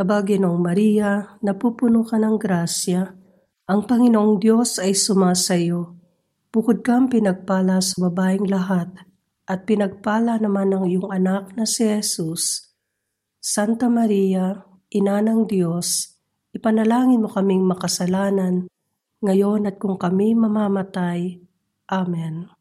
Aba, Ginoong Maria, napupuno ka ng grasya, ang Panginoong Diyos ay sumasayo. Bukod kang pinagpala sa babaeng lahat, at pinagpala naman ng iyong anak na si Jesus. Santa Maria, Ina ng Diyos, ipanalangin mo kaming makasalanan, ngayon at kung kami mamamatay. Amen.